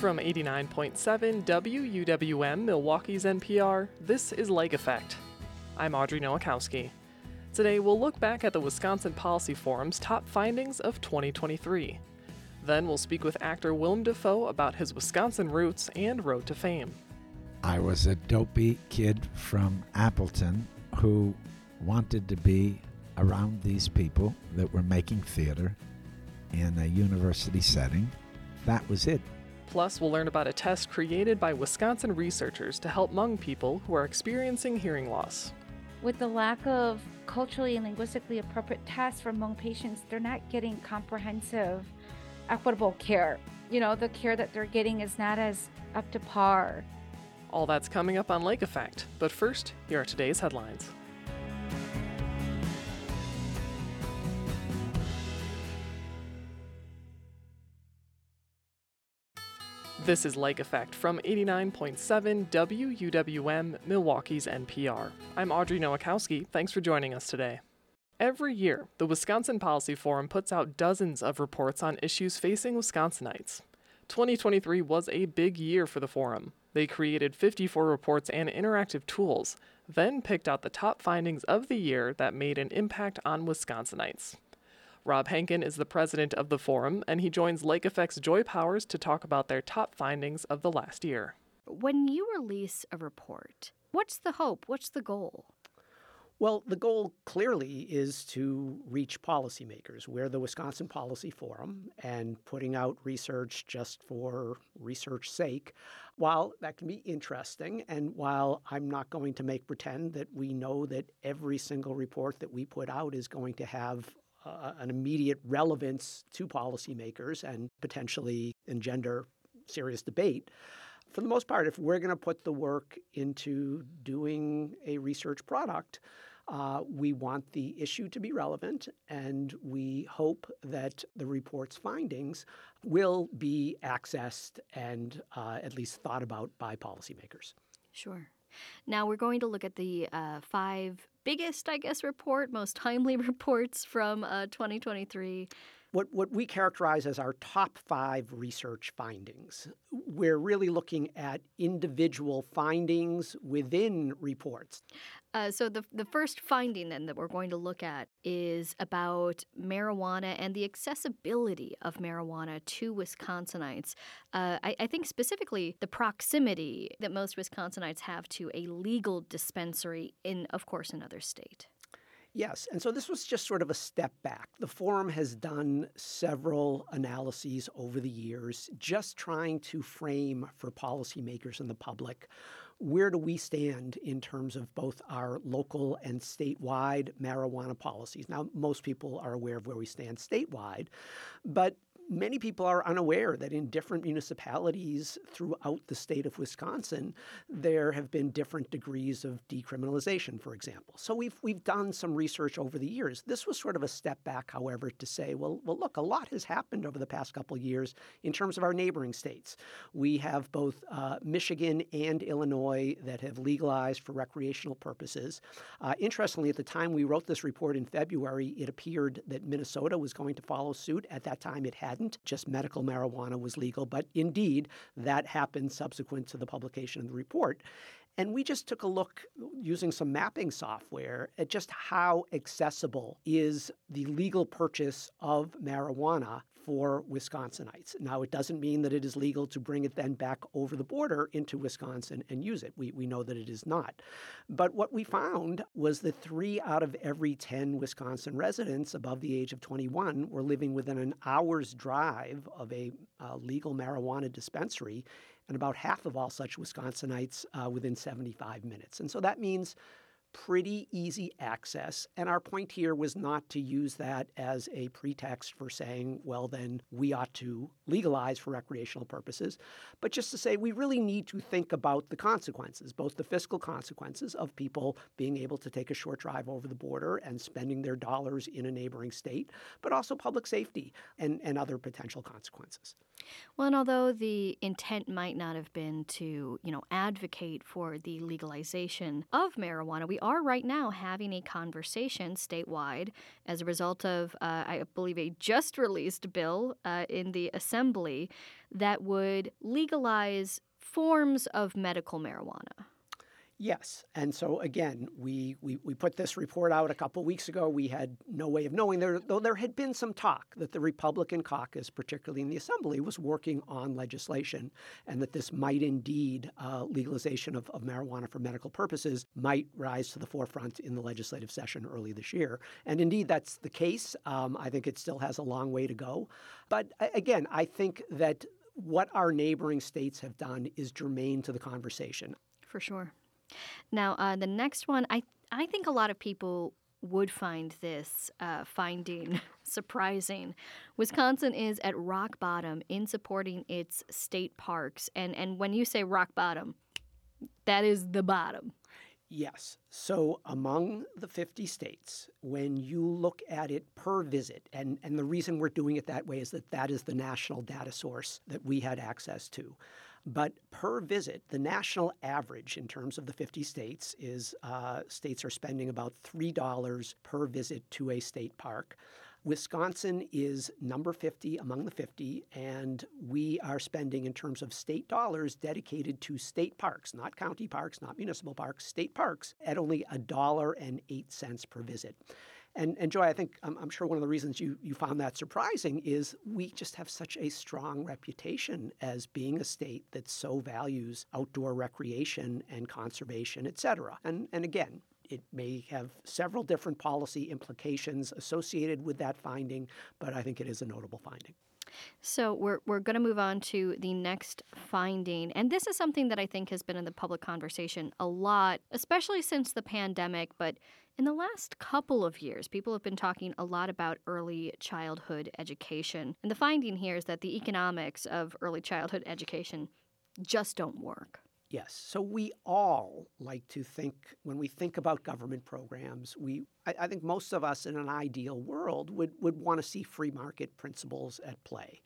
From 89.7 WUWM, Milwaukee's NPR, this is Lake Effect. I'm Audrey Nowakowski. Today, we'll look back at the Wisconsin Policy Forum's top findings of 2023. Then, we'll speak with actor Willem Dafoe about his Wisconsin roots and road to fame. I was a dopey kid from Appleton who wanted to be around these people that were making theater in a university setting. That was it. Plus, we'll learn about a test created by Wisconsin researchers to help Hmong people who are experiencing hearing loss. With the lack of culturally and linguistically appropriate tests for Hmong patients, they're not getting comprehensive, equitable care. You know, the care that they're getting is not as up to par. All that's coming up on Lake Effect. But first, here are today's headlines. This is Lake Effect from 89.7 WUWM, Milwaukee's NPR. I'm Audrey Nowakowski. Thanks for joining us today. Every year, the Wisconsin Policy Forum puts out dozens of reports on issues facing Wisconsinites. 2023 was a big year for the forum. They created 54 reports and interactive tools, then picked out the top findings of the year that made an impact on Wisconsinites. Rob Henken is the president of the forum, and he joins Lake Effect's Joy Powers to talk about their top findings of the last year. When you release a report, what's the hope? What's the goal? Well, the goal clearly is to reach policymakers. We're the Wisconsin Policy Forum, and putting out research just for research's sake, while that can be interesting, and while I'm not going to make pretend that we know that every single report that we put out is going to have uh, an immediate relevance to policymakers and potentially engender serious debate. For the most part, if we're going to put the work into doing a research product, uh, we want the issue to be relevant, and we hope that the report's findings will be accessed and uh, at least thought about by policymakers. Sure. Now we're going to look at the uh, five biggest, I guess, report, most timely reports from uh, 2023 what, what we characterize as our top five research findings. We're really looking at individual findings within reports. Uh, so, the, the first finding then that we're going to look at is about marijuana and the accessibility of marijuana to Wisconsinites. Uh, I, I think specifically the proximity that most Wisconsinites have to a legal dispensary in, of course, another state. Yes. And so this was just sort of a step back. The forum has done several analyses over the years, just trying to frame for policymakers and the public where do we stand in terms of both our local and statewide marijuana policies. Now, most people are aware of where we stand statewide, but many people are unaware that in different municipalities throughout the state of Wisconsin, there have been different degrees of decriminalization, for example. So we've we've done some research over the years. This was sort of a step back, however, to say, well, well, look, a lot has happened over the past couple of years in terms of our neighboring states. We have both uh, Michigan and Illinois that have legalized for recreational purposes. Uh, interestingly, at the time we wrote this report in February, it appeared that Minnesota was going to follow suit. At that time, it had hadn't. Just medical marijuana was legal. But indeed, that happened subsequent to the publication of the report. And we just took a look using some mapping software at just how accessible is the legal purchase of marijuana for Wisconsinites. Now, it doesn't mean that it is legal to bring it then back over the border into Wisconsin and use it. We, we know that it is not. But what we found was that three out of every 10 Wisconsin residents above the age of 21 were living within an hour's drive of a uh, legal marijuana dispensary and about half of all such Wisconsinites uh, within 75 minutes. And so that means pretty easy access. And our point here was not to use that as a pretext for saying, well, then we ought to legalize for recreational purposes, but just to say we really need to think about the consequences, both the fiscal consequences of people being able to take a short drive over the border and spending their dollars in a neighboring state, but also public safety and, and other potential consequences. Well, and although the intent might not have been to, you know, advocate for the legalization of marijuana, we are right now having a conversation statewide as a result of, uh, I believe, a just released bill uh, in the assembly that would legalize forms of medical marijuana. Yes. And so again, we, we, we put this report out a couple weeks ago. We had no way of knowing there, though there had been some talk that the Republican caucus, particularly in the Assembly, was working on legislation and that this might indeed, uh, legalization of, of marijuana for medical purposes, might rise to the forefront in the legislative session early this year. And indeed, that's the case. Um, I think it still has a long way to go. But again, I think that what our neighboring states have done is germane to the conversation. For sure. Now, uh, the next one, I I think a lot of people would find this uh, finding surprising. Wisconsin is at rock bottom in supporting its state parks, and and when you say rock bottom, that is the bottom. Yes. So among the 50 states, when you look at it per visit, and, and the reason we're doing it that way is that that is the national data source that we had access to. But per visit, the national average in terms of the 50 states is uh, states are spending about $3 per visit to a state park. Wisconsin is number 50 among the 50, and we are spending, in terms of state dollars dedicated to state parks, not county parks, not municipal parks, state parks, at only a dollar and eight cents per visit. And, and Joy, I think I'm, I'm, sure one of the reasons you, you found that surprising is we just have such a strong reputation as being a state that so values outdoor recreation and conservation, et cetera. And, and again, it may have several different policy implications associated with that finding, but I think it is a notable finding. So we're, we're going to move on to the next finding. And this is something that I think has been in the public conversation a lot, especially since the pandemic, but in the last couple of years, people have been talking a lot about early childhood education. And the finding here is that the economics of early childhood education just don't work. Yes. So we all like to think, when we think about government programs, we I, I think most of us in an ideal world would, would want to see free market principles at play.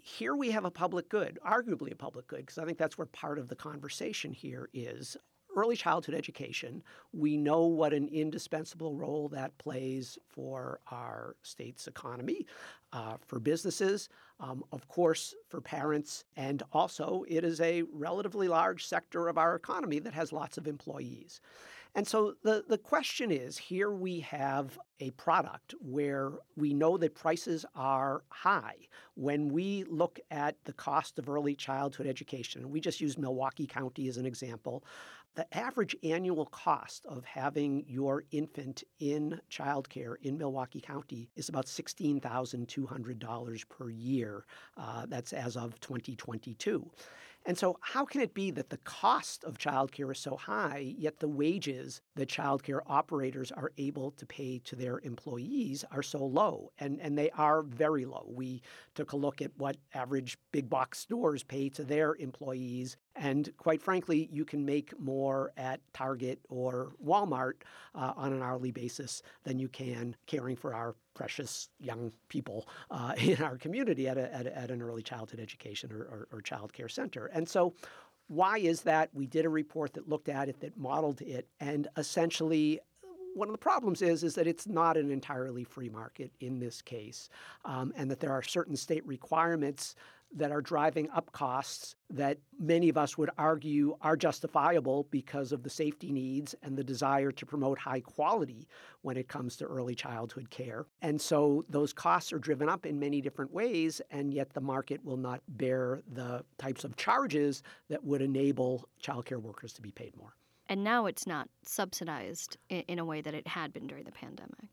Here we have a public good, arguably a public good, because I think that's where part of the conversation here is early childhood education. We know what an indispensable role that plays for our state's economy, uh, for businesses, um, of course, for parents, and also it is a relatively large sector of our economy that has lots of employees. And so the, the question is here we have a product where we know that prices are high. When we look at the cost of early childhood education, we just use Milwaukee County as an example, the average annual cost of having your infant in childcare in Milwaukee County is about $16,200 per year. Uh, that's as of 2022. And so, how can it be that the cost of childcare is so high, yet the wages that childcare operators are able to pay to their employees are so low? And, and they are very low. We took a look at what average big box stores pay to their employees. And quite frankly, you can make more at Target or Walmart uh, on an hourly basis than you can caring for our precious young people uh, in our community at, a, at, a, at, an early childhood education or, or, or child care center. And so, why is that? We did a report that looked at it, that modeled it, and essentially one of the problems is is that it's not an entirely free market in this case, um, and that there are certain state requirements that are driving up costs that many of us would argue are justifiable because of the safety needs and the desire to promote high quality when it comes to early childhood care. And so those costs are driven up in many different ways, and yet the market will not bear the types of charges that would enable childcare workers to be paid more. And now it's not subsidized in, a way that it had been during the pandemic.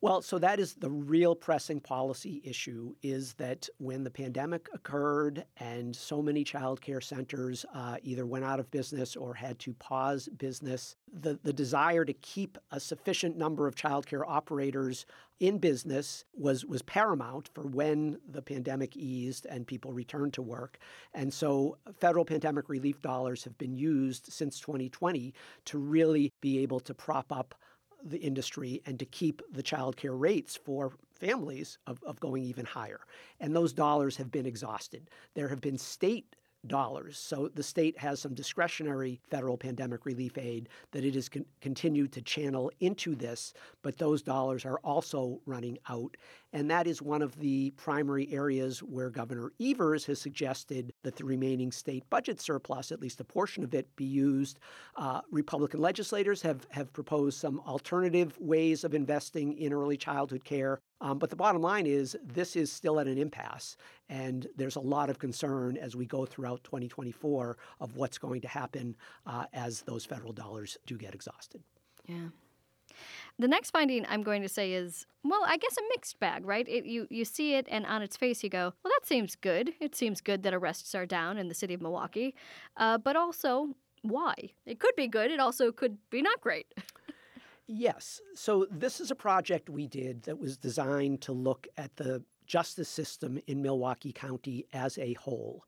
Well, so that is the real pressing policy issue is that when the pandemic occurred and so many child care centers uh, either went out of business or had to pause business, the, the desire to keep a sufficient number of child care operators in business was was paramount for when the pandemic eased and people returned to work. And so federal pandemic relief dollars have been used since 2020 to really be able to prop up the industry and to keep the child care rates for families of, of going even higher. And those dollars have been exhausted. There have been state. So the state has some discretionary federal pandemic relief aid that it has con- continued to channel into this, but those dollars are also running out. And that is one of the primary areas where Governor Evers has suggested that the remaining state budget surplus, at least a portion of it, be used. Uh, Republican legislators have, have proposed some alternative ways of investing in early childhood care. Um, but the bottom line is, this is still at an impasse, and there's a lot of concern as we go throughout 2024 of what's going to happen uh, as those federal dollars do get exhausted. Yeah. The next finding I'm going to say is, well, I guess a mixed bag, right? It, you you see it, and on its face, you go, well, that seems good. It seems good that arrests are down in the city of Milwaukee, uh, but also why? It could be good. It also could be not great. Yes. So this is a project we did that was designed to look at the justice system in Milwaukee County as a whole.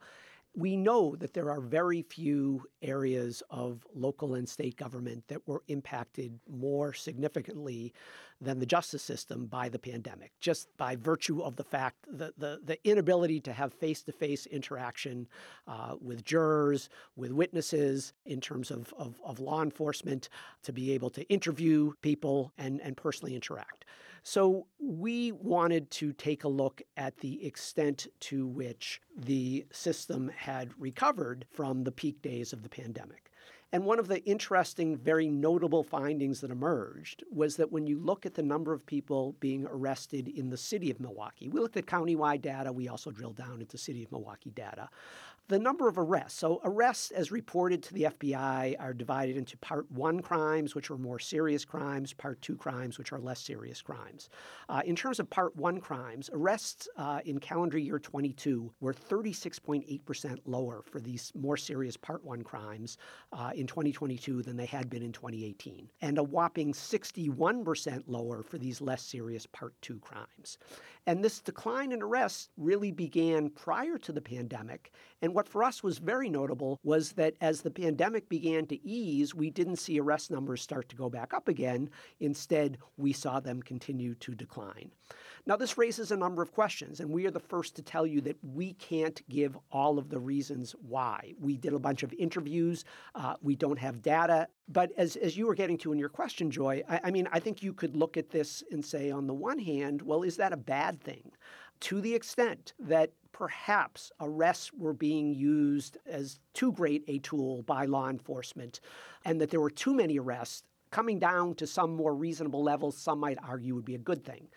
We know that there are very few areas of local and state government that were impacted more significantly than the justice system by the pandemic, just by virtue of the fact that the, the inability to have face to face interaction uh, with jurors, with witnesses, in terms of, of, of law enforcement, to be able to interview people and, and personally interact. So we wanted to take a look at the extent to which the system had recovered from the peak days of the pandemic. And one of the interesting, very notable findings that emerged was that when you look at the number of people being arrested in the city of Milwaukee, we looked at countywide data, we also drilled down into city of Milwaukee data the number of arrests. So, arrests, as reported to the FBI, are divided into part one crimes, which are more serious crimes, part two crimes, which are less serious crimes. Uh, in terms of part one crimes, arrests uh, in calendar year 22 were 36.8% lower for these more serious part one crimes uh, in 2022 than they had been in 2018, and a whopping 61% lower for these less serious part two crimes. And this decline in arrests really began prior to the pandemic. And what for us was very notable was that as the pandemic began to ease, we didn't see arrest numbers start to go back up again. Instead, we saw them continue to decline. Now, this raises a number of questions, and we are the first to tell you that we can't give all of the reasons why. We did a bunch of interviews, uh, we don't have data. But as, as you were getting to in your question, Joy, I, I mean, I think you could look at this and say, on the one hand, well, is that a bad thing? To the extent that perhaps arrests were being used as too great a tool by law enforcement, and that there were too many arrests, coming down to some more reasonable levels, some might argue would be a good thing.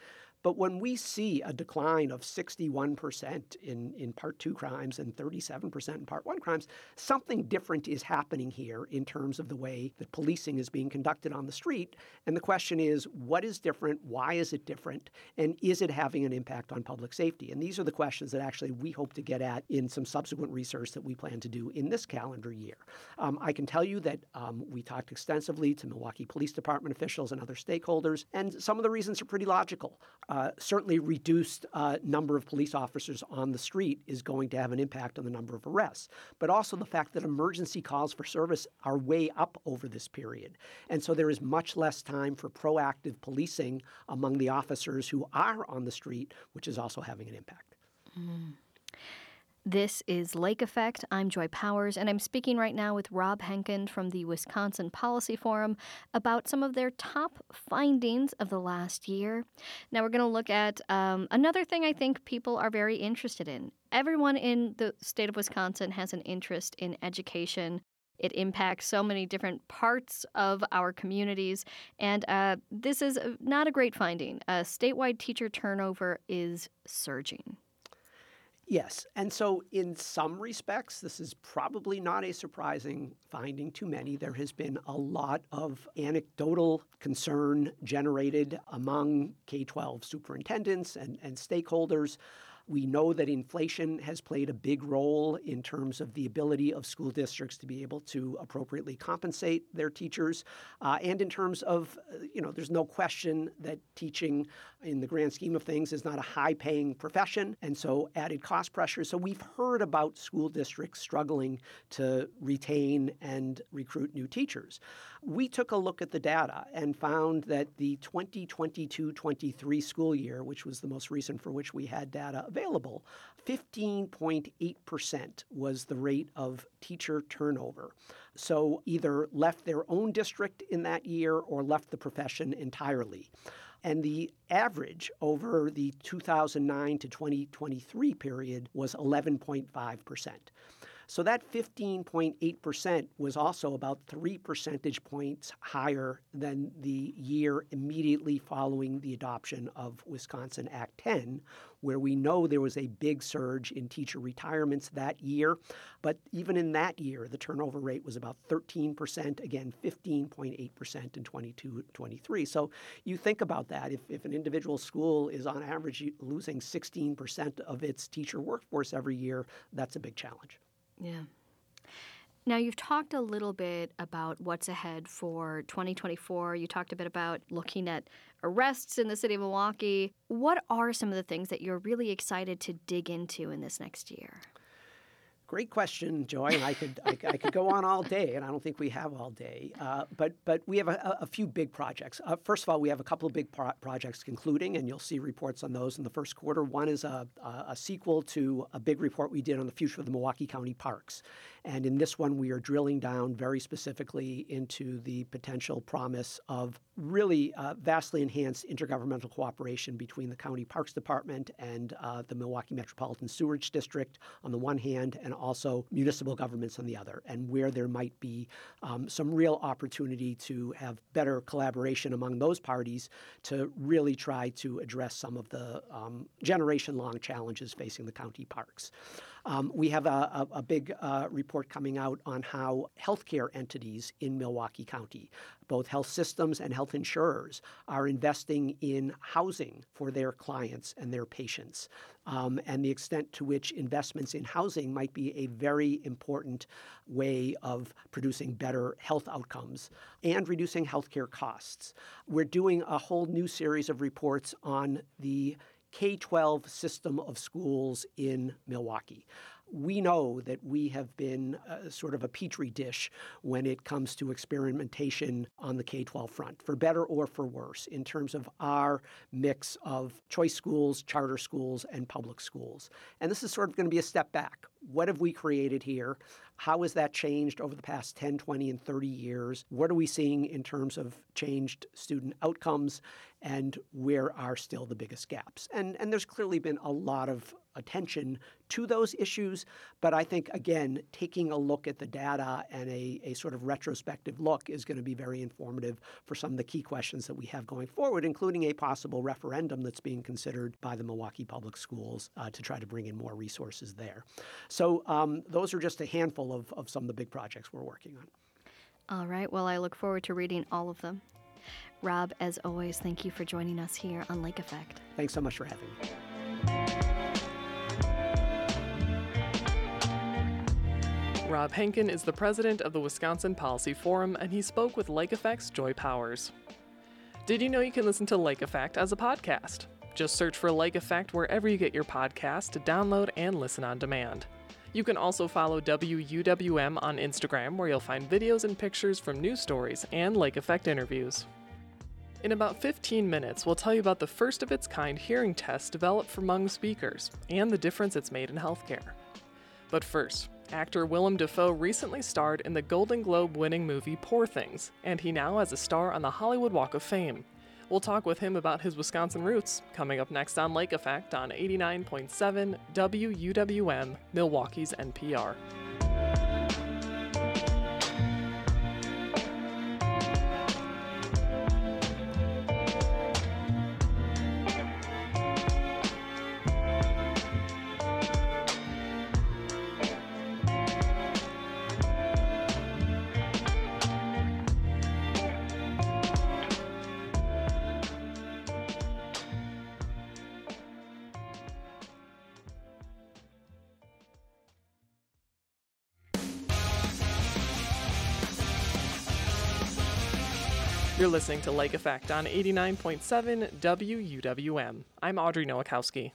But when we see a decline of 61% in, in part two crimes and 37% in part one crimes, something different is happening here in terms of the way that policing is being conducted on the street. And the question is what is different? Why is it different? And is it having an impact on public safety? And these are the questions that actually we hope to get at in some subsequent research that we plan to do in this calendar year. Um, I can tell you that um, we talked extensively to Milwaukee Police Department officials and other stakeholders, and some of the reasons are pretty logical. Uh, certainly reduced uh, number of police officers on the street is going to have an impact on the number of arrests, but also the fact that emergency calls for service are way up over this period. And so there is much less time for proactive policing among the officers who are on the street, which is also having an impact. Mm. This is Lake Effect. I'm Joy Powers, and I'm speaking right now with Rob Henken from the Wisconsin Policy Forum about some of their top findings of the last year. Now, we're going to look at um, another thing I think people are very interested in. Everyone in the state of Wisconsin has an interest in education. It impacts so many different parts of our communities, and uh, this is not a great finding. Uh, statewide teacher turnover is surging. Yes. And so, in some respects, this is probably not a surprising finding to many. There has been a lot of anecdotal concern generated among K 12 superintendents and, and stakeholders We know that inflation has played a big role in terms of the ability of school districts to be able to appropriately compensate their teachers. Uh, and in terms of, uh, you know, there's no question that teaching in the grand scheme of things is not a high paying profession. And so added cost pressures. So we've heard about school districts struggling to retain and recruit new teachers. We took a look at the data and found that the 2022 23 school year, which was the most recent for which we had data available, 15.8% was the rate of teacher turnover. So either left their own district in that year or left the profession entirely. And the average over the 2009 to 2023 period was 11.5%. So that 15.8% was also about three percentage points higher than the year immediately following the adoption of Wisconsin Act 10, where we know there was a big surge in teacher retirements that year. But even in that year, the turnover rate was about 13%, again, 15.8% in 22 23. So you think about that. If, if an individual school is on average losing 16% of its teacher workforce every year, that's a big challenge. Yeah. Now, you've talked a little bit about what's ahead for 2024. You talked a bit about looking at arrests in the city of Milwaukee. What are some of the things that you're really excited to dig into in this next year? Great question, Joy, and I could I, I, could go on all day, and I don't think we have all day. Uh, but but we have a, a few big projects. Uh, first of all, we have a couple of big pro- projects concluding, and you'll see reports on those in the first quarter. One is a, a, sequel to a big report we did on the future of the Milwaukee County parks, and in this one, we are drilling down very specifically into the potential promise of really uh, vastly enhanced intergovernmental cooperation between the County Parks Department and uh, the Milwaukee Metropolitan Sewerage District on the one hand, and also municipal governments on the other, and where there might be um, some real opportunity to have better collaboration among those parties to really try to address some of the um, generation long challenges facing the county parks. Um, we have a, a, a big uh, report coming out on how healthcare entities in Milwaukee County, both health systems and health insurers, are investing in housing for their clients and their patients, um, and the extent to which investments in housing might be a very important way of producing better health outcomes and reducing healthcare costs. We're doing a whole new series of reports on the K 12 system of schools in Milwaukee. We know that we have been uh, sort of a petri dish when it comes to experimentation on the K 12 front, for better or for worse, in terms of our mix of choice schools, charter schools, and public schools. And this is sort of going to be a step back. What have we created here? How has that changed over the past 10, 20, and 30 years? What are we seeing in terms of changed student outcomes? And where are still the biggest gaps? And, and there's clearly been a lot of attention to those issues. But I think, again, taking a look at the data and a, a sort of retrospective look is going to be very informative for some of the key questions that we have going forward, including a possible referendum that's being considered by the Milwaukee Public Schools uh, to try to bring in more resources there. So um, those are just a handful of, of some of the big projects we're working on. All right. Well, I look forward to reading all of them. Rob, as always, thank you for joining us here on Lake Effect. Thanks so much for having me. Rob Henken is the president of the Wisconsin Policy Forum, and he spoke with Lake Effect's Joy Powers. Did you know you can listen to Lake Effect as a podcast? Just search for Lake Effect wherever you get your podcast to download and listen on demand. You can also follow WUWM on Instagram, where you'll find videos and pictures from news stories and Lake Effect interviews. In about 15 minutes, we'll tell you about the first of its kind hearing test developed for Hmong speakers and the difference it's made in healthcare. But first, actor Willem Dafoe recently starred in the Golden Globe winning movie Poor Things, and he now has a star on the Hollywood Walk of Fame. We'll talk with him about his Wisconsin roots coming up next on Lake Effect on 89.7 WUWM, Milwaukee's NPR. You're listening to Lake Effect on 89.7 WUWM. I'm Audrey Nowakowski.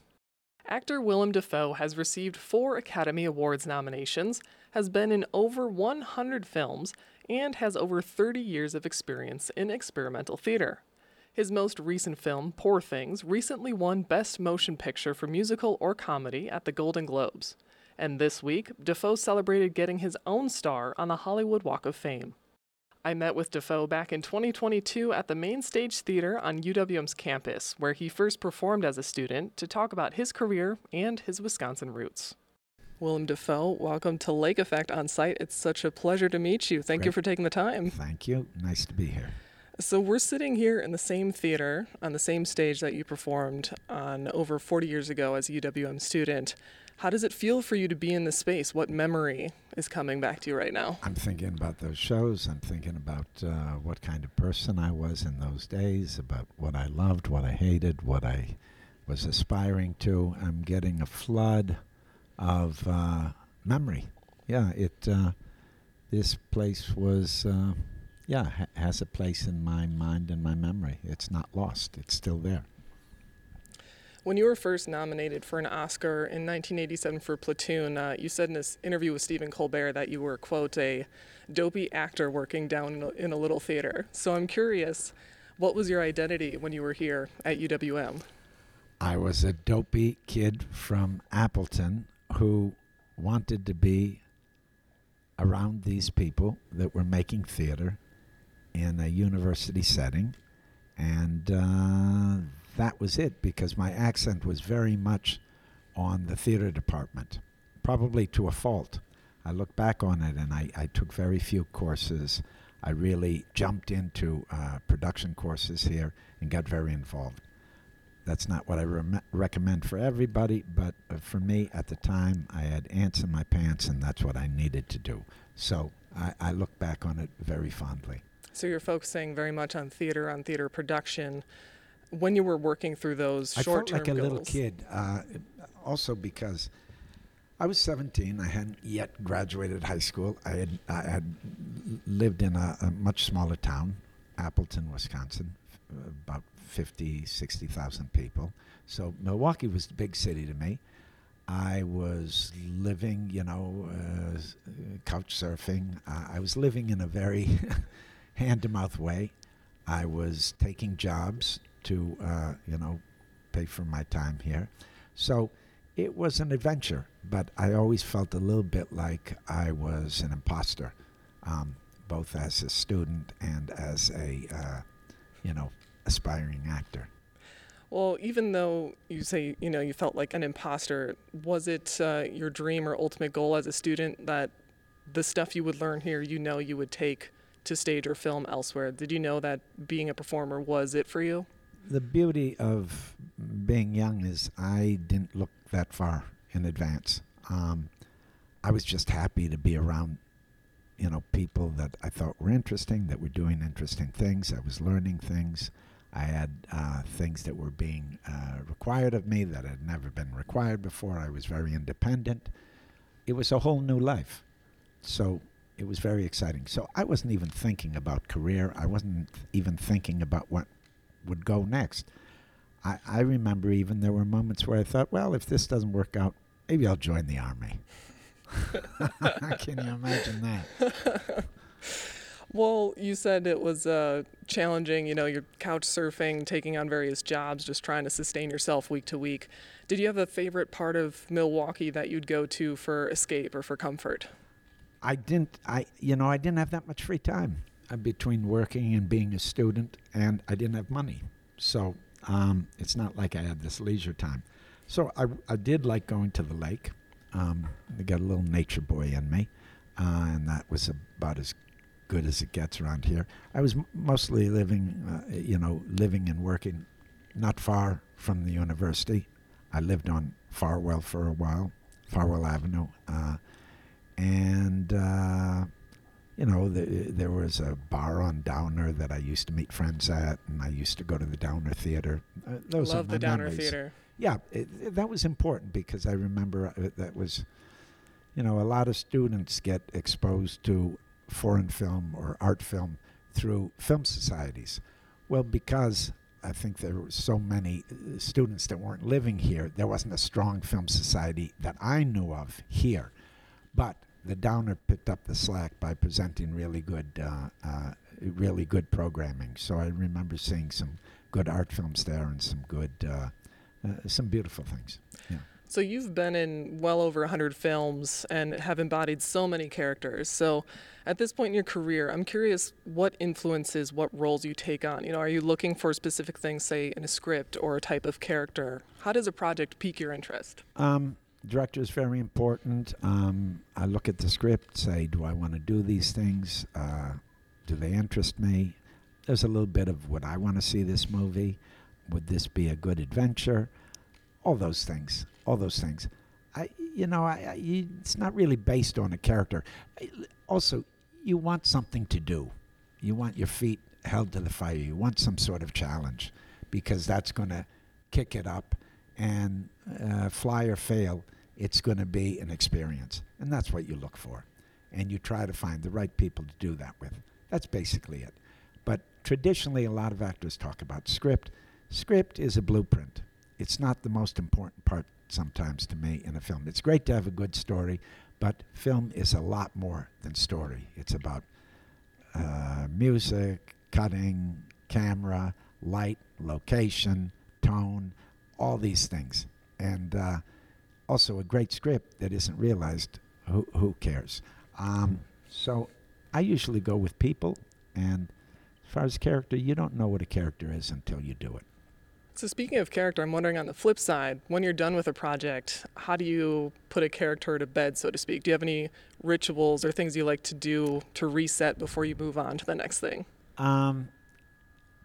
Actor Willem Dafoe has received four Academy Awards nominations, has been in over 100 films, and has over 30 years of experience in experimental theater. His most recent film, Poor Things, recently won Best Motion Picture for Musical or Comedy at the Golden Globes. And this week, Dafoe celebrated getting his own star on the Hollywood Walk of Fame. I met with Dafoe back in 2022 at the Main Stage Theater on UWM's campus, where he first performed as a student to talk about his career and his Wisconsin roots. Willem Dafoe, welcome to Lake Effect on site. It's such a pleasure to meet you. Thank you for taking the time. Thank you. Nice to be here. So, we're sitting here in the same theater on the same stage that you performed on over 40 years ago as a UWM student. How does it feel for you to be in this space? What memory is coming back to you right now? I'm thinking about those shows. I'm thinking about uh, what kind of person I was in those days, about what I loved, what I hated, what I was aspiring to. I'm getting a flood of uh, memory. Yeah, it. Uh, this place was, uh, yeah, ha- has a place in my mind and my memory. It's not lost. It's still there. When you were first nominated for an Oscar in 1987 for Platoon, uh, you said in this interview with Stephen Colbert that you were, quote, a dopey actor working down in a, little theater. So I'm curious, what was your identity when you were here at UWM? I was a dopey kid from Appleton who wanted to be around these people that were making theater in a university setting. And uh, that was it because my accent was very much on the theater department, probably to a fault. I look back on it and I, I took very few courses. I really jumped into uh, production courses here and got very involved. That's not what I rem- recommend for everybody, but uh, for me at the time, I had ants in my pants, and that's what I needed to do. So I, I look back on it very fondly. So you're focusing very much on theater, on theater production. When you were working through those I short felt term like a goals, little kid, uh, also because I was 17. I hadn't yet graduated high school. I had, I had lived in a, a much smaller town, Appleton, Wisconsin, about 50, 60,000 people. So Milwaukee was the big city to me. I was living, you know, uh, couch surfing. Uh, I was living in a very hand to mouth way. I was taking jobs to, uh, you know, pay for my time here. So it was an adventure, but I always felt a little bit like I was an imposter, um, both as a student and as a, uh, you know, aspiring actor. Well, even though you say you know you felt like an imposter, was it uh, your dream or ultimate goal as a student that the stuff you would learn here, you know, you would take to stage or film elsewhere? Did you know that being a performer was it for you? The beauty of being young is I didn't look that far in advance. Um, I was just happy to be around, you know, people that I thought were interesting, that were doing interesting things. I was learning things. I had uh, things that were being uh, required of me that had never been required before. I was very independent. It was a whole new life. So it was very exciting. So I wasn't even thinking about career. I wasn't even thinking about what would go next. I, I remember even there were moments where I thought, well, if this doesn't work out, maybe I'll join the army. I can you imagine that? Well, you said it was uh, challenging. You know, you're couch surfing, taking on various jobs, just trying to sustain yourself week to week. Did you have a favorite part of Milwaukee that you'd go to for escape or for comfort? I didn't. I you know I didn't have that much free time between working and being a student, and I didn't have money, so um, it's not like I had this leisure time. So I I did like going to the lake. Um, I got a little nature boy in me, uh, and that was about as good as it gets around here. I was m- mostly living, uh, you know, living and working not far from the university. I lived on Farwell for a while, Farwell Avenue. Uh, and uh, you know the, there was a bar on Downer that I used to meet friends at, and I used to go to the Downer Theater. Uh, those Love the Downer memories. Theater. Yeah, it, it- that was important because I remember uh, that was, you know, a lot of students get exposed to foreign film or art film through film societies. Well, because I think there were so many uh, students that weren't living here, there wasn't a strong film society that I knew of here. But the Downer picked up the slack by presenting really good, uh, uh, really good programming. So I remember seeing some good art films there and some good, uh, uh some beautiful things. Yeah. So you've been in well over 100 films and have embodied so many characters. So at this point in your career, I'm curious what influences what roles you take on. You know, are you looking for specific things, say, in a script or a type of character? How does a project pique your interest? Um, director is very important. Um, I look at the script, say, do I want to do these things? Uh, do they interest me? There's a little bit of would I want to see this movie? Would this be a good adventure? All those things all those things. I, you know, I, I, you, it's not really based on a character. Also, you want something to do. You want your feet held to the fire. You want some sort of challenge because that's going to kick it up. And uh, fly or fail, it's going to be an experience. And that's what you look for. And you try to find the right people to do that with. That's basically it. But traditionally, a lot of actors talk about script. Script is a blueprint. It's not the most important part sometimes to me in a film. It's great to have a good story, but film is a lot more than story. It's about uh, music, cutting, camera, light, location, tone, all these things. And uh, also a great script that isn't realized. Who, who cares? Um, so I usually go with people, and as far as character, you don't know what a character is until you do it. So, speaking of character, I'm wondering on the flip side, when you're done with a project, how do you put a character to bed, so to speak? Do you have any rituals or things you like to do to reset before you move on to the next thing? Um,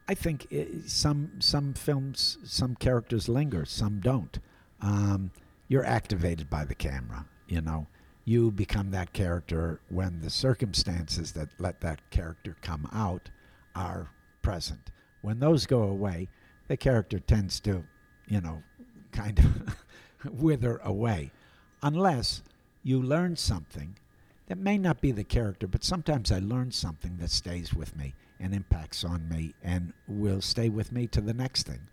I think it, some some films, some characters linger, some don't. Um, you're activated by the camera. You know, you become that character when the circumstances that let that character come out are present. When those go away, the character tends to, you know, kind of wither away. Unless you learn something that may not be the character, but sometimes I learn something that stays with me and impacts on me and will stay with me to the next thing.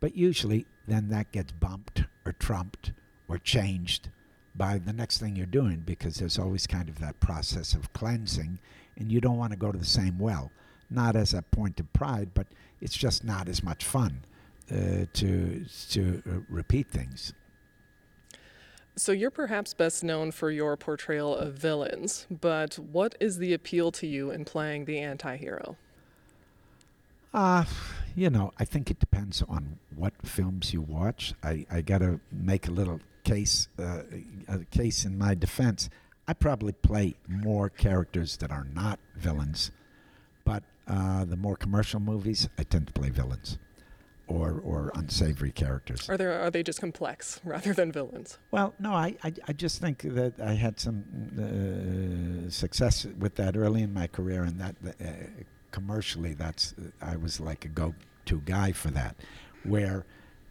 But usually, then that gets bumped or trumped or changed by the next thing you're doing because there's always kind of that process of cleansing and you don't want to go to the same well not as a point of pride, but it's just not as much fun uh, to to uh, repeat things. So you're perhaps best known for your portrayal of villains, but what is the appeal to you in playing the anti-hero? Uh, you know, I think it depends on what films you watch. I, I got to make a little case, uh, a case in my defense. I probably play more characters that are not villains, but uh, the more commercial movies, I tend to play villains or or unsavory characters. Are there are they just complex rather than villains? Well, no, I I, I just think that I had some uh, success with that early in my career, and that uh, commercially, that's I was like a go-to guy for that. Where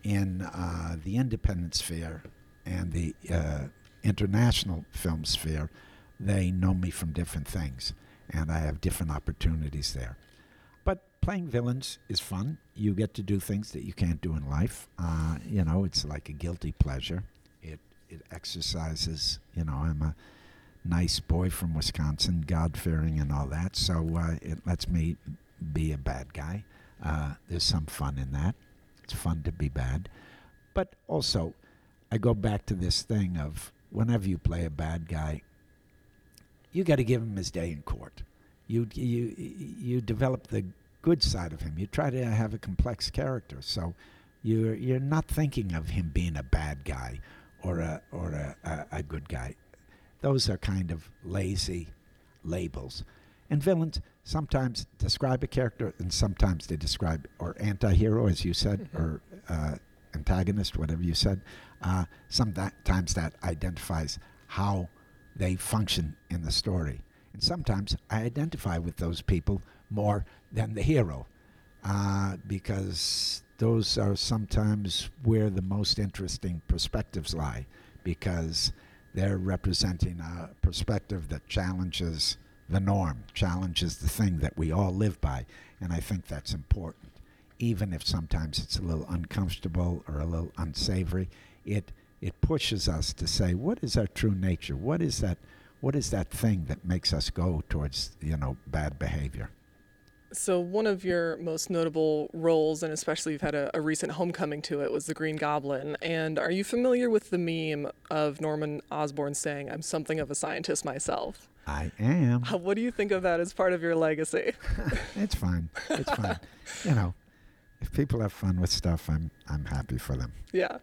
in uh, the independent sphere and the uh, international film sphere, they know me from different things, and I have different opportunities there But playing villains is fun. You get to do things that you can't do in life. Uh, you know, it's like a guilty pleasure. It it exercises. You know, I'm a nice boy from Wisconsin, God fearing and all that. So uh, it lets me be a bad guy. Uh, there's some fun in that. It's fun to be bad, but also I go back to this thing of whenever you play a bad guy, you got to give him his day in court. You you you develop the good side of him. You try to have a complex character, so you're you're not thinking of him being a bad guy or a or a, a, a good guy. Those are kind of lazy labels. And villains sometimes describe a character, and sometimes they describe or anti-hero, as you said, mm-hmm. or uh, antagonist, whatever you said. Uh, sometimes that identifies how they function in the story. And sometimes I identify with those people more than the hero uh, because those are sometimes where the most interesting perspectives lie because they're representing a perspective that challenges the norm. challenges the thing that we all live by, and I think that's important. Even if sometimes it's a little uncomfortable or a little unsavory, it it pushes us to say, what is our true nature? What is that? What is that thing that makes us go towards you know bad behavior? So, one of your most notable roles, and especially you've had a, a, recent homecoming to it, was the Green Goblin. And are you familiar with the meme of Norman Osborn saying, I'm something of a scientist myself? I am. What do you think of that as part of your legacy? it's fine. It's fine. you know, if people have fun with stuff, I'm I'm happy for them. Yeah.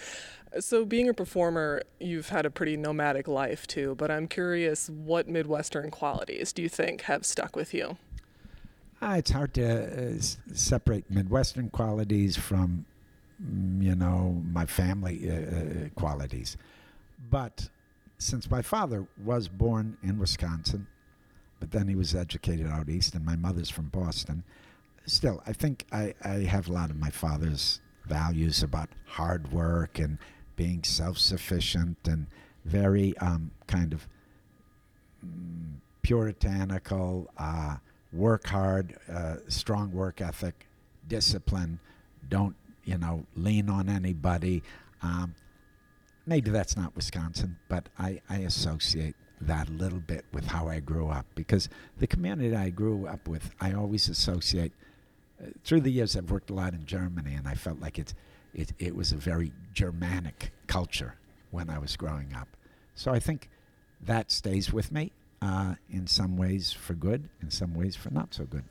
so being a performer, you've had a pretty nomadic life too, but I'm curious what Midwestern qualities do you think have stuck with you? Uh, it's hard to uh, s- separate Midwestern qualities from, mm, you know, my family uh, uh, qualities. But since my father was born in Wisconsin, but then he was educated out east, and my mother's from Boston, still, I think I, I have a lot of my father's values about hard work and being self sufficient and very um, kind of mm, puritanical. Uh, work hard, uh, strong work ethic, discipline. Don't you know lean on anybody. Um, maybe that's not Wisconsin, but I, I associate that a little bit with how I grew up because the community I grew up with, I always associate. Uh, through the years, I've worked a lot in Germany, and I felt like it's it, it was a very Germanic culture when I was growing up. So I think that stays with me uh, in some ways for good, in some ways for not so good.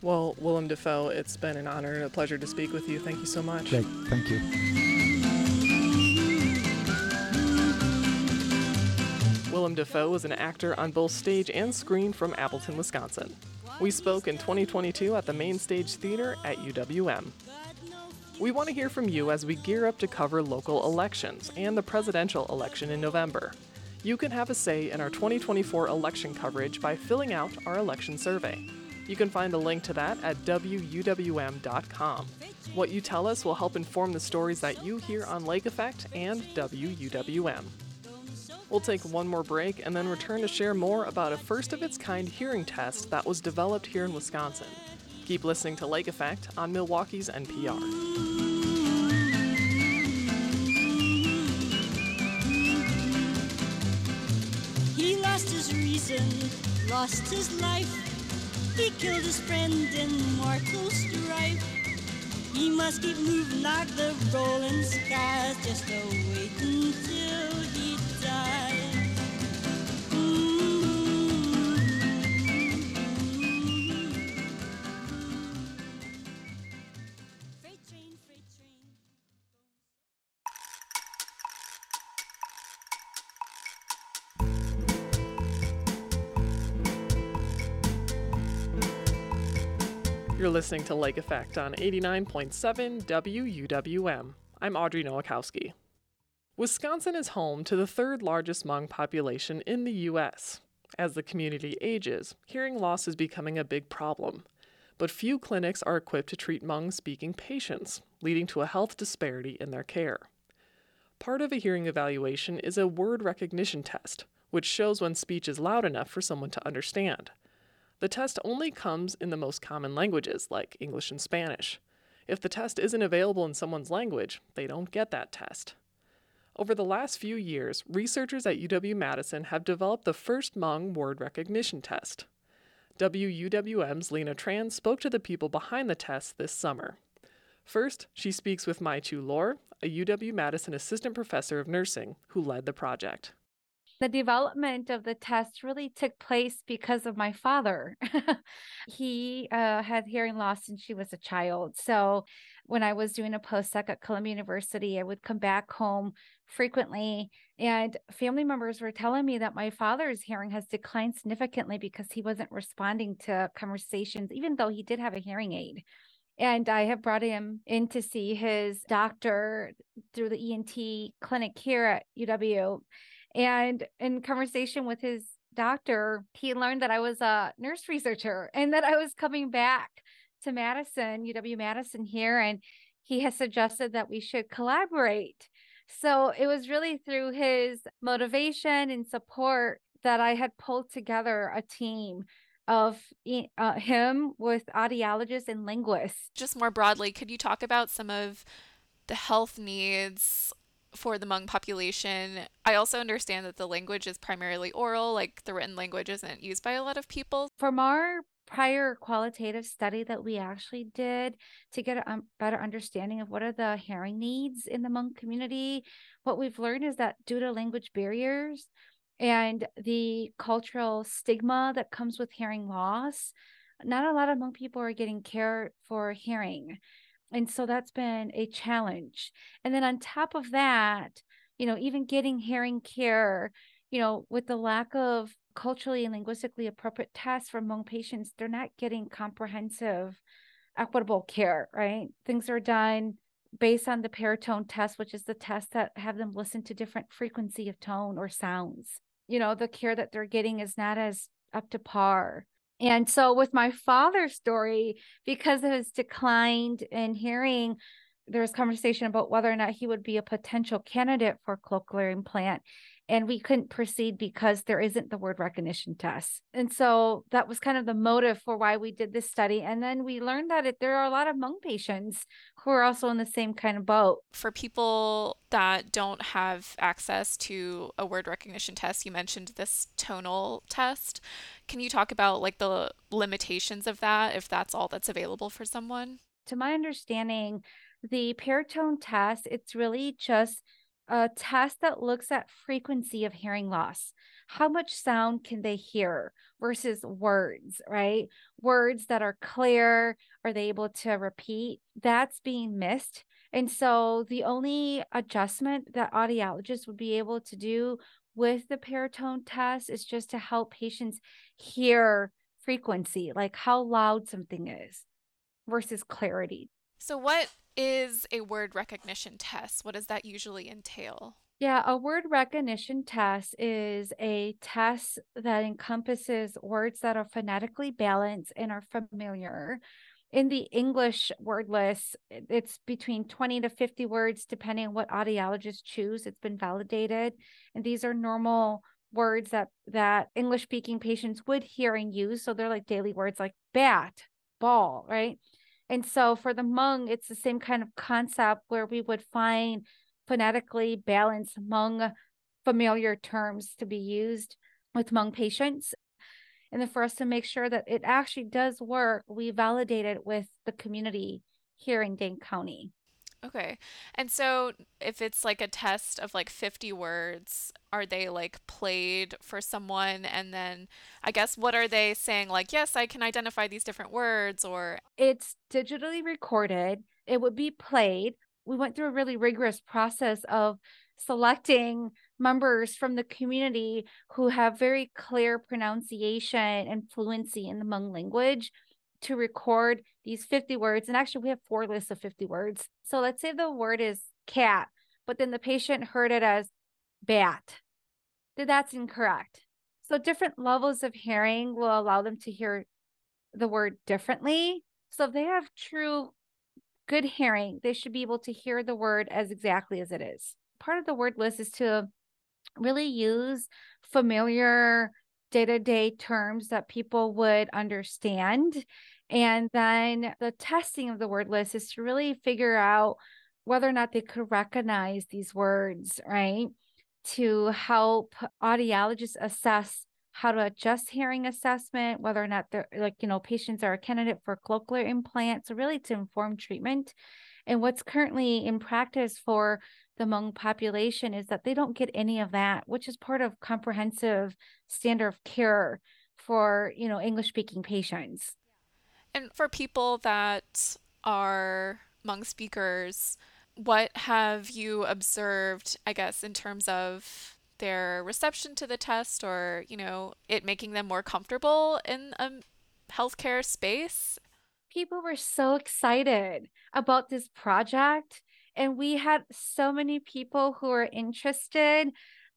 Well, Willem Dafoe, it's been an honor and a pleasure to speak with you. Thank you so much. Jake, thank you. Willem Dafoe is an actor on both stage and screen from Appleton, Wisconsin. We spoke in 2022 at the Main Stage Theater at UWM. We want to hear from you as we gear up to cover local elections and the presidential election in November. You can have a say in our 2024 election coverage by filling out our election survey. You can find a link to that at WUWM.com. What you tell us will help inform the stories that you hear on Lake Effect and WUWM. We'll take one more break and then return to share more about a first of its kind hearing test that was developed here in Wisconsin. Keep listening to Lake Effect on Milwaukee's NPR. He lost his reason, lost his life. He killed his friend in mortal strife. He must keep moving like the rolling skies, just a wait until he dies. Listening to Lake Effect on 89.7 WUWM. I'm Audrey Nowakowski. Wisconsin is home to the third largest Hmong population in the U.S. As the community ages, hearing loss is becoming a big problem. But few clinics are equipped to treat Hmong speaking patients, leading to a health disparity in their care. Part of a hearing evaluation is a word recognition test, which shows when speech is loud enough for someone to understand. The test only comes in the most common languages, like English and Spanish. If the test isn't available in someone's language, they don't get that test. Over the last few years, researchers at UW Madison have developed the first Hmong word recognition test. WUWM's Lena Tran spoke to the people behind the test this summer. First, she speaks with Mai Chu Lor, a UW Madison assistant professor of nursing who led the project. The development of the test really took place because of my father. he uh, had hearing loss since she was a child. So when I was doing a postdoc at Columbia University, I would come back home frequently, and family members were telling me that my father's hearing has declined significantly because he wasn't responding to conversations, even though he did have a hearing aid. And I have brought him in to see his doctor through the ENT clinic here at UW. And in conversation with his doctor, he learned that I was a nurse researcher and that I was coming back to Madison, UW Madison here. And he has suggested that we should collaborate. So it was really through his motivation and support that I had pulled together a team of uh, him with audiologists and linguists. Just more broadly, could you talk about some of the health needs for the Hmong population? I also understand that the language is primarily oral, like the written language isn't used by a lot of people. From our prior qualitative study that we actually did to get a um, better understanding of what are the hearing needs in the Hmong community, what we've learned is that due to language barriers, and the cultural stigma that comes with hearing loss, not a lot of Hmong people are getting care for hearing. And so that's been a challenge. And then on top of that, you know, even getting hearing care, you know, with the lack of culturally and linguistically appropriate tests for Hmong patients, they're not getting comprehensive, equitable care, right? Things are done based on the pure tone test, which is the test that have them listen to different frequency of tone or sounds you know the care that they're getting is not as up to par and so with my father's story because of his declined in hearing there was conversation about whether or not he would be a potential candidate for cochlear implant and we couldn't proceed because there isn't the word recognition test. And so that was kind of the motive for why we did this study. And then we learned that it, there are a lot of Hmong patients who are also in the same kind of boat. For people that don't have access to a word recognition test, you mentioned this tonal test. Can you talk about like the limitations of that if that's all that's available for someone? To my understanding, the pure tone test, it's really just a test that looks at frequency of hearing loss. How much sound can they hear versus words, right? Words that are clear, are they able to repeat? That's being missed. And so the only adjustment that audiologists would be able to do with the pure tone test is just to help patients hear frequency, like how loud something is versus clarity. So, what is a word recognition test? What does that usually entail? Yeah, a word recognition test is a test that encompasses words that are phonetically balanced and are familiar. In the English word list, it's between 20 to 50 words, depending on what audiologists choose. It's been validated. And these are normal words that that English speaking patients would hear and use. So they're like daily words like bat, ball, right? And so for the Hmong, it's the same kind of concept where we would find phonetically balanced Hmong familiar terms to be used with Hmong patients. And then for us to make sure that it actually does work, we validate it with the community here in Dane County. Okay. And so if it's like a test of like 50 words, are they like played for someone? And then I guess what are they saying? Like, yes, I can identify these different words or. It's digitally recorded, it would be played. We went through a really rigorous process of selecting members from the community who have very clear pronunciation and fluency in the Hmong language to record these 50 words. And actually, we have four lists of 50 words. So let's say the word is cat, but then the patient heard it as bat. That's incorrect. So different levels of hearing will allow them to hear the word differently. So if they have true good hearing, they should be able to hear the word as exactly as it is. Part of the word list is to really use familiar day to day terms that people would understand. And then the testing of the word list is to really figure out whether or not they could recognize these words, right? To help audiologists assess how to adjust hearing assessment, whether or not they're like, you know, patients are a candidate for cochlear implants, so really to inform treatment. And what's currently in practice for the Hmong population is that they don't get any of that, which is part of comprehensive standard of care for, you know, English speaking patients. And for people that are Hmong speakers, what have you observed, I guess, in terms of their reception to the test or, you know, it making them more comfortable in a healthcare space? People were so excited about this project and we had so many people who were interested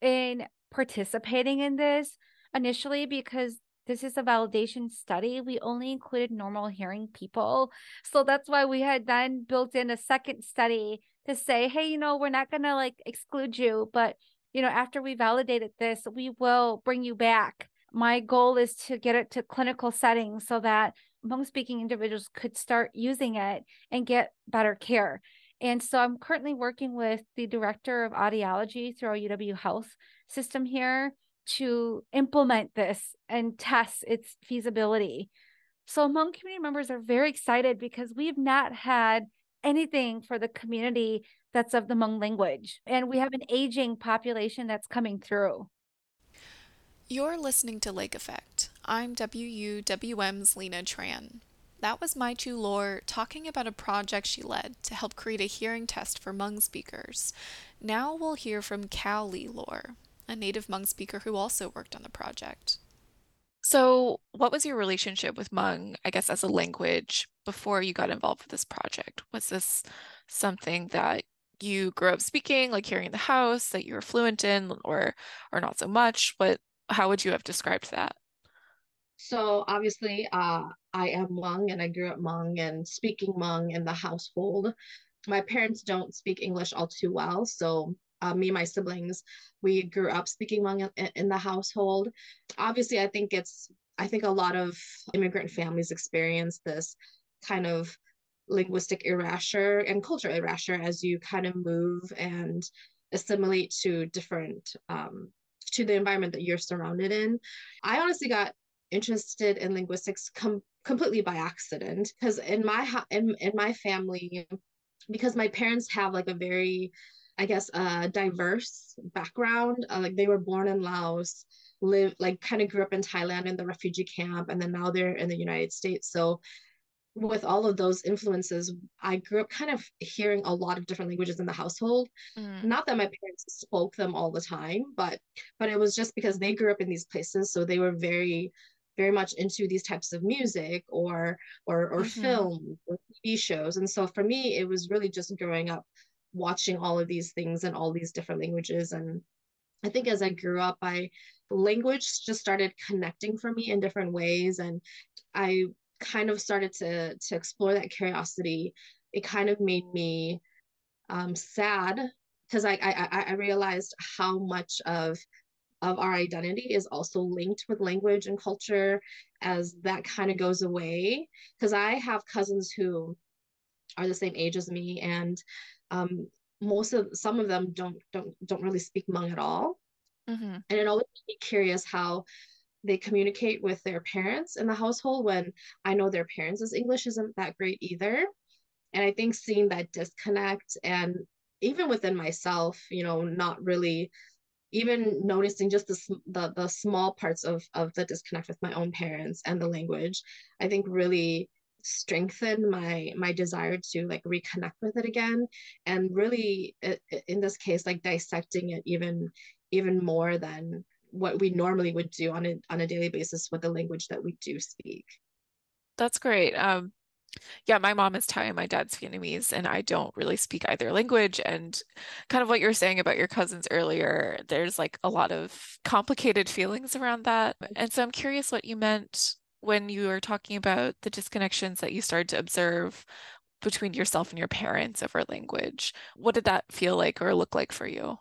in participating in this initially because this is a validation study. We only included normal hearing people. So that's why we had then built in a second study to say, hey, you know, we're not going to like exclude you, but you know, after we validated this, we will bring you back. My goal is to get it to clinical settings so that Hmong speaking individuals could start using it and get better care. And so I'm currently working with the director of audiology through our UW Health system here to implement this and test its feasibility. So Hmong community members are very excited because we've not had anything for the community that's of the Hmong language. And we have an aging population that's coming through. You're listening to Lake Effect. I'm WUWM's Lena Tran. That was Mai Chu Lor talking about a project she led to help create a hearing test for Hmong speakers. Now we'll hear from Kao Lee Lor, a native Hmong speaker who also worked on the project. So, what was your relationship with Hmong, I guess, as a language before you got involved with this project? Was this something that you grew up speaking, like hearing in the house, that you were fluent in, or or not so much? What how would you have described that? So obviously, uh, I am Hmong and I grew up Hmong and speaking Hmong in the household. My parents don't speak English all too well, so uh, me and my siblings, we grew up speaking Hmong in, the household. Obviously, I think it's I think a lot of immigrant families experience this kind of linguistic erasure and cultural erasure as you kind of move and assimilate to different um, to the environment that you're surrounded in. I honestly got interested in linguistics com- completely by accident because in my in in my family because my parents have like a very I guess a diverse background uh, like they were born in Laos live like kind of grew up in Thailand in the refugee camp and then now they're in the United States so with all of those influences, I grew up kind of hearing a lot of different languages in the household. Mm. Not that my parents spoke them all the time, but but it was just because they grew up in these places, so they were very very much into these types of music or or or mm-hmm. film or TV shows. And so for me, it was really just growing up watching all of these things in all these different languages. And I think as I grew up, I language just started connecting for me in different ways. And I kind of started to to explore that curiosity, it kind of made me um, sad because I, I I realized how much of of our identity is also linked with language and culture as that kind of goes away because i have cousins who are the same age as me and um, most of some of them don't don't don't really speak Hmong at all mm-hmm. and it always makes me curious how they communicate with their parents in the household when I know their parents' English isn't that great either. And I think seeing that disconnect and even within myself, you know, not really even noticing just the, the, the small parts of, of the disconnect with my own parents and the language, I think really strengthened my my desire to like reconnect with it again and really in this case like dissecting it even even more than what we normally would do on a on a daily basis with the language that we do speak. That's great. Um, yeah, my mom is Thai and my dad's Vietnamese, and I don't really speak either language. And kind of what you're saying about your cousins earlier, there's like a lot of complicated feelings around that. And so I'm curious what you meant when you were talking about the disconnections that you started to observe between yourself and your parents over language. What did that feel like or look like for you?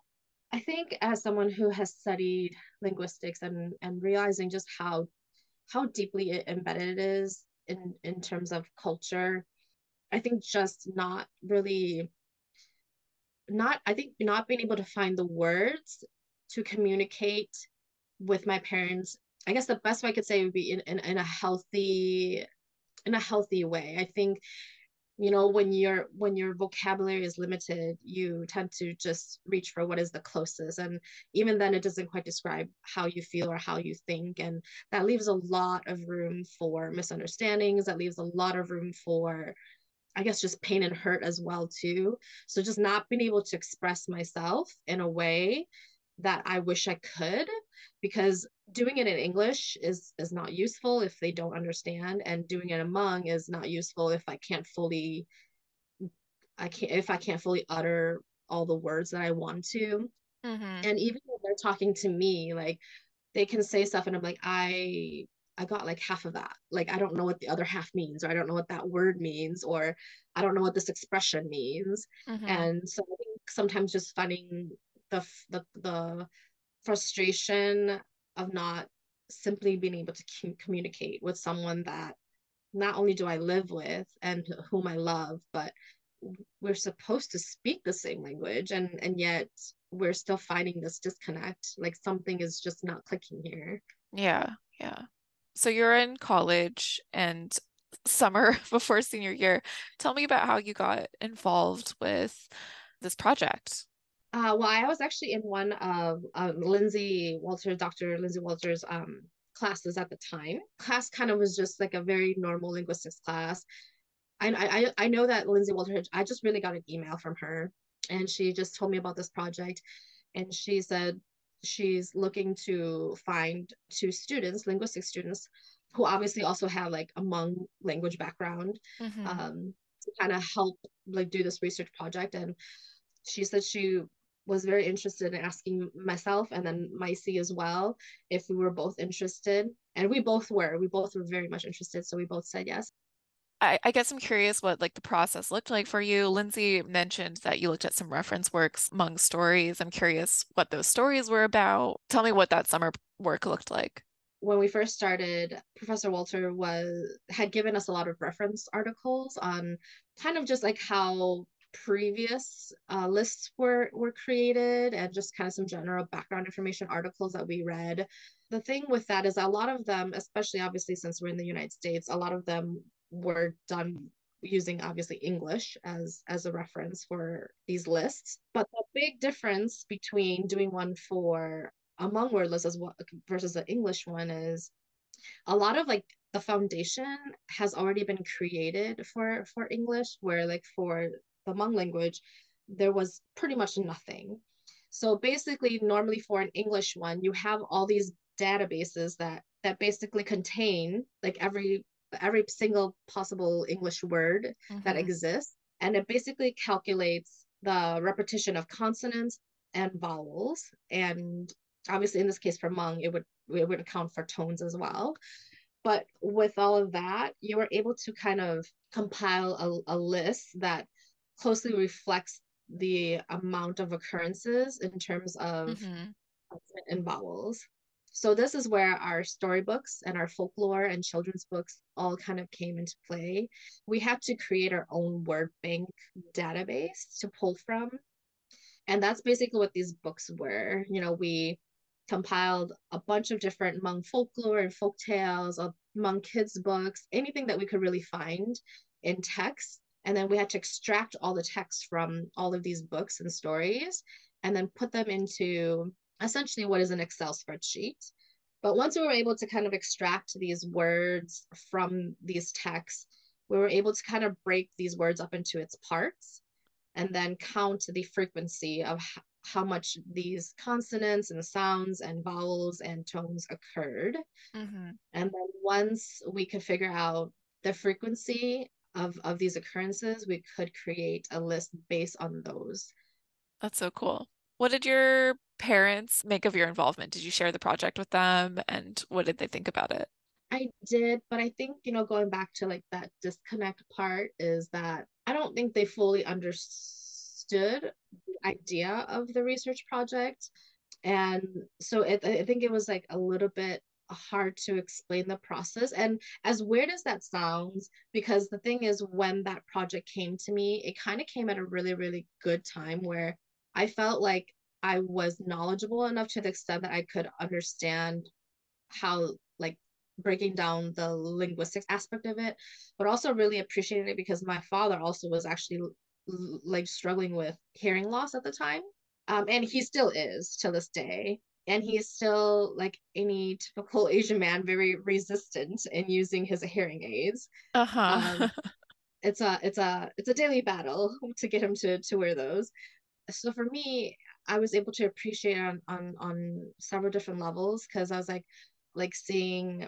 I think as someone who has studied linguistics and and realizing just how how deeply embedded it is in in terms of culture, I think just not really not I think not being able to find the words to communicate with my parents. I guess the best way I could say would be in, in, in a healthy in a healthy way. I think you know when your when your vocabulary is limited you tend to just reach for what is the closest. And even then it doesn't quite describe how you feel or how you think. And that leaves a lot of room for misunderstandings. That leaves a lot of room for I guess just pain and hurt as well too. So just not being able to express myself in a way that I wish I could because doing it in English is is not useful if they don't understand and doing it Hmong is not useful if I can't fully I can't if I can't fully utter all the words that I want to. Mm-hmm. And even when they're talking to me, like they can say stuff and I'm like, I I got like half of that. Like I don't know what the other half means, or I don't know what that word means, or I don't know what this expression means. Mm-hmm. And so I think sometimes just finding the the the frustration of not simply being able to communicate with someone that not only do I live with and whom I love, but we're supposed to speak the same language and and yet we're still finding this disconnect like something is just not clicking here. Yeah yeah. So you're in college and summer before senior year. Tell me about how you got involved with this project uh, well i was actually in one of uh, lindsay walters dr lindsay walters um, classes at the time class kind of was just like a very normal linguistics class I, I I know that Lindsay Walter. I just really got an email from her, and she just told me about this project, and she said she's looking to find two students, linguistic students, who obviously also have like a Hmong language background, mm-hmm. um, to kind of help like do this research project. And she said she was very interested in asking myself and then Maisie as well if we were both interested. And we both were. We both were very much interested. So we both said yes. I, I guess I'm curious what like the process looked like for you. Lindsay mentioned that you looked at some reference works Hmong stories. I'm curious what those stories were about. Tell me what that summer work looked like. When we first started, Professor Walter was had given us a lot of reference articles on kind of just like how previous uh, lists were were created and just kind of some general background information articles that we read the thing with that is a lot of them especially obviously since we're in the united states a lot of them were done using obviously English as as a reference for these lists. But the big difference between doing one for a Hmong word list as well versus the English one is a lot of like the foundation has already been created for for English, where like for the Hmong language, there was pretty much nothing. So basically, normally for an English one, you have all these databases that that basically contain like every every single possible English word mm-hmm. that exists. And it basically calculates the repetition of consonants and vowels. And obviously in this case for Hmong, it would it would account for tones as well. But with all of that, you were able to kind of compile a, a list that closely reflects the amount of occurrences in terms of mm-hmm. and vowels. So this is where our storybooks and our folklore and children's books all kind of came into play. We had to create our own word bank database to pull from. And that's basically what these books were. You know, we compiled a bunch of different Hmong folklore and folk tales, Hmong kids books, anything that we could really find in text. And then we had to extract all the text from all of these books and stories and then put them into essentially what is an Excel spreadsheet. But once we were able to kind of extract these words from these texts, we were able to kind of break these words up into its parts and then count the frequency of how much these consonants and sounds and vowels and tones occurred. Mm-hmm. And then once we could figure out the frequency of, of these occurrences, we could create a list based on those. That's so cool. What did your parents make of your involvement? Did you share the project with them and what did they think about it? I did, but I think, you know, going back to like that disconnect part is that I don't think they fully understood the idea of the research project. And so it, I think it was like a little bit hard to explain the process. And as weird as that sounds, because the thing is, when that project came to me, it kind of came at a really, really good time where I felt like I was knowledgeable enough to the extent that I could understand how like breaking down the linguistics aspect of it, but also really appreciated it because my father also was actually like struggling with hearing loss at the time. Um, and he still is to this day. And he's still like any typical Asian man, very resistant in using his hearing aids. Uh-huh. Um, it's a it's a it's a daily battle to get him to to wear those so for me i was able to appreciate on on, on several different levels because i was like like seeing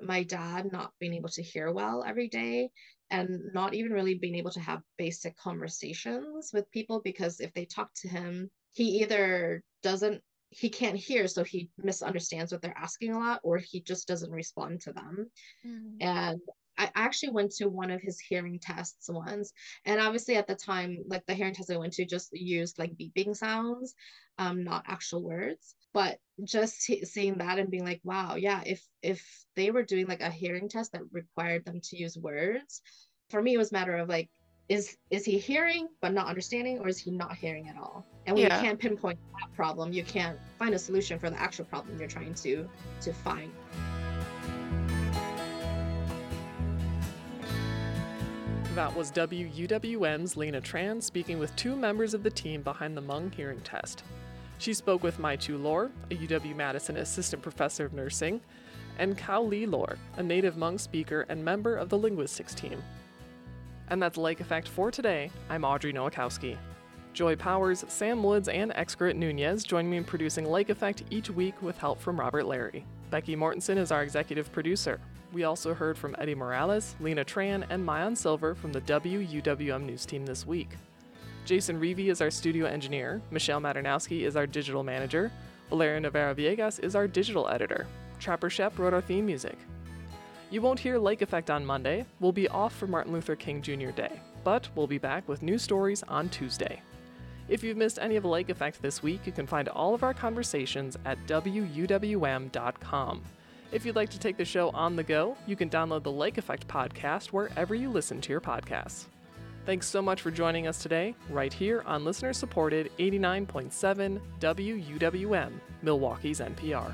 my dad not being able to hear well every day and not even really being able to have basic conversations with people because if they talk to him he either doesn't he can't hear so he misunderstands what they're asking a lot or he just doesn't respond to them mm. and I actually went to one of his hearing tests once. And obviously at the time, like the hearing test I went to just used like beeping sounds, um, not actual words. But just seeing that and being like, wow, yeah, if if they were doing like a hearing test that required them to use words, for me it was a matter of like, is is he hearing but not understanding or is he not hearing at all and when yeah. you can't pinpoint that problem you can't find a solution for the actual problem you're trying to to find That was WUWM's Lena Tran speaking with two members of the team behind the Hmong hearing test. She spoke with Mai Chu Lor, a UW Madison assistant professor of nursing, and Kao Lee Lor, a native Hmong speaker and member of the linguistics team. And that's Lake Effect for today. I'm Audrey Nowakowski. Joy Powers, Sam Woods, and Xcaret Nunez join me in producing Lake Effect each week with help from Robert Larry. Becky Mortensen is our executive producer. We also heard from Eddie Morales, Lena Tran, and Maayan Silver from the WUWM News team this week. Jason Reevy is our studio engineer, Michelle Maternowski is our digital manager, Valeria Navarro Villegas is our digital editor. Trapper Schoepp wrote our theme music. You won't hear Lake Effect on Monday, we'll be off for Martin Luther King Jr. Day, but we'll be back with new stories on Tuesday. If you've missed any of Lake Effect this week, you can find all of our conversations at WUWM.com. If you'd like to take the show on the go, you can download the Lake Effect podcast wherever you listen to your podcasts. Thanks so much for joining us today, right here on listener supported 89.7 WUWM, Milwaukee's NPR.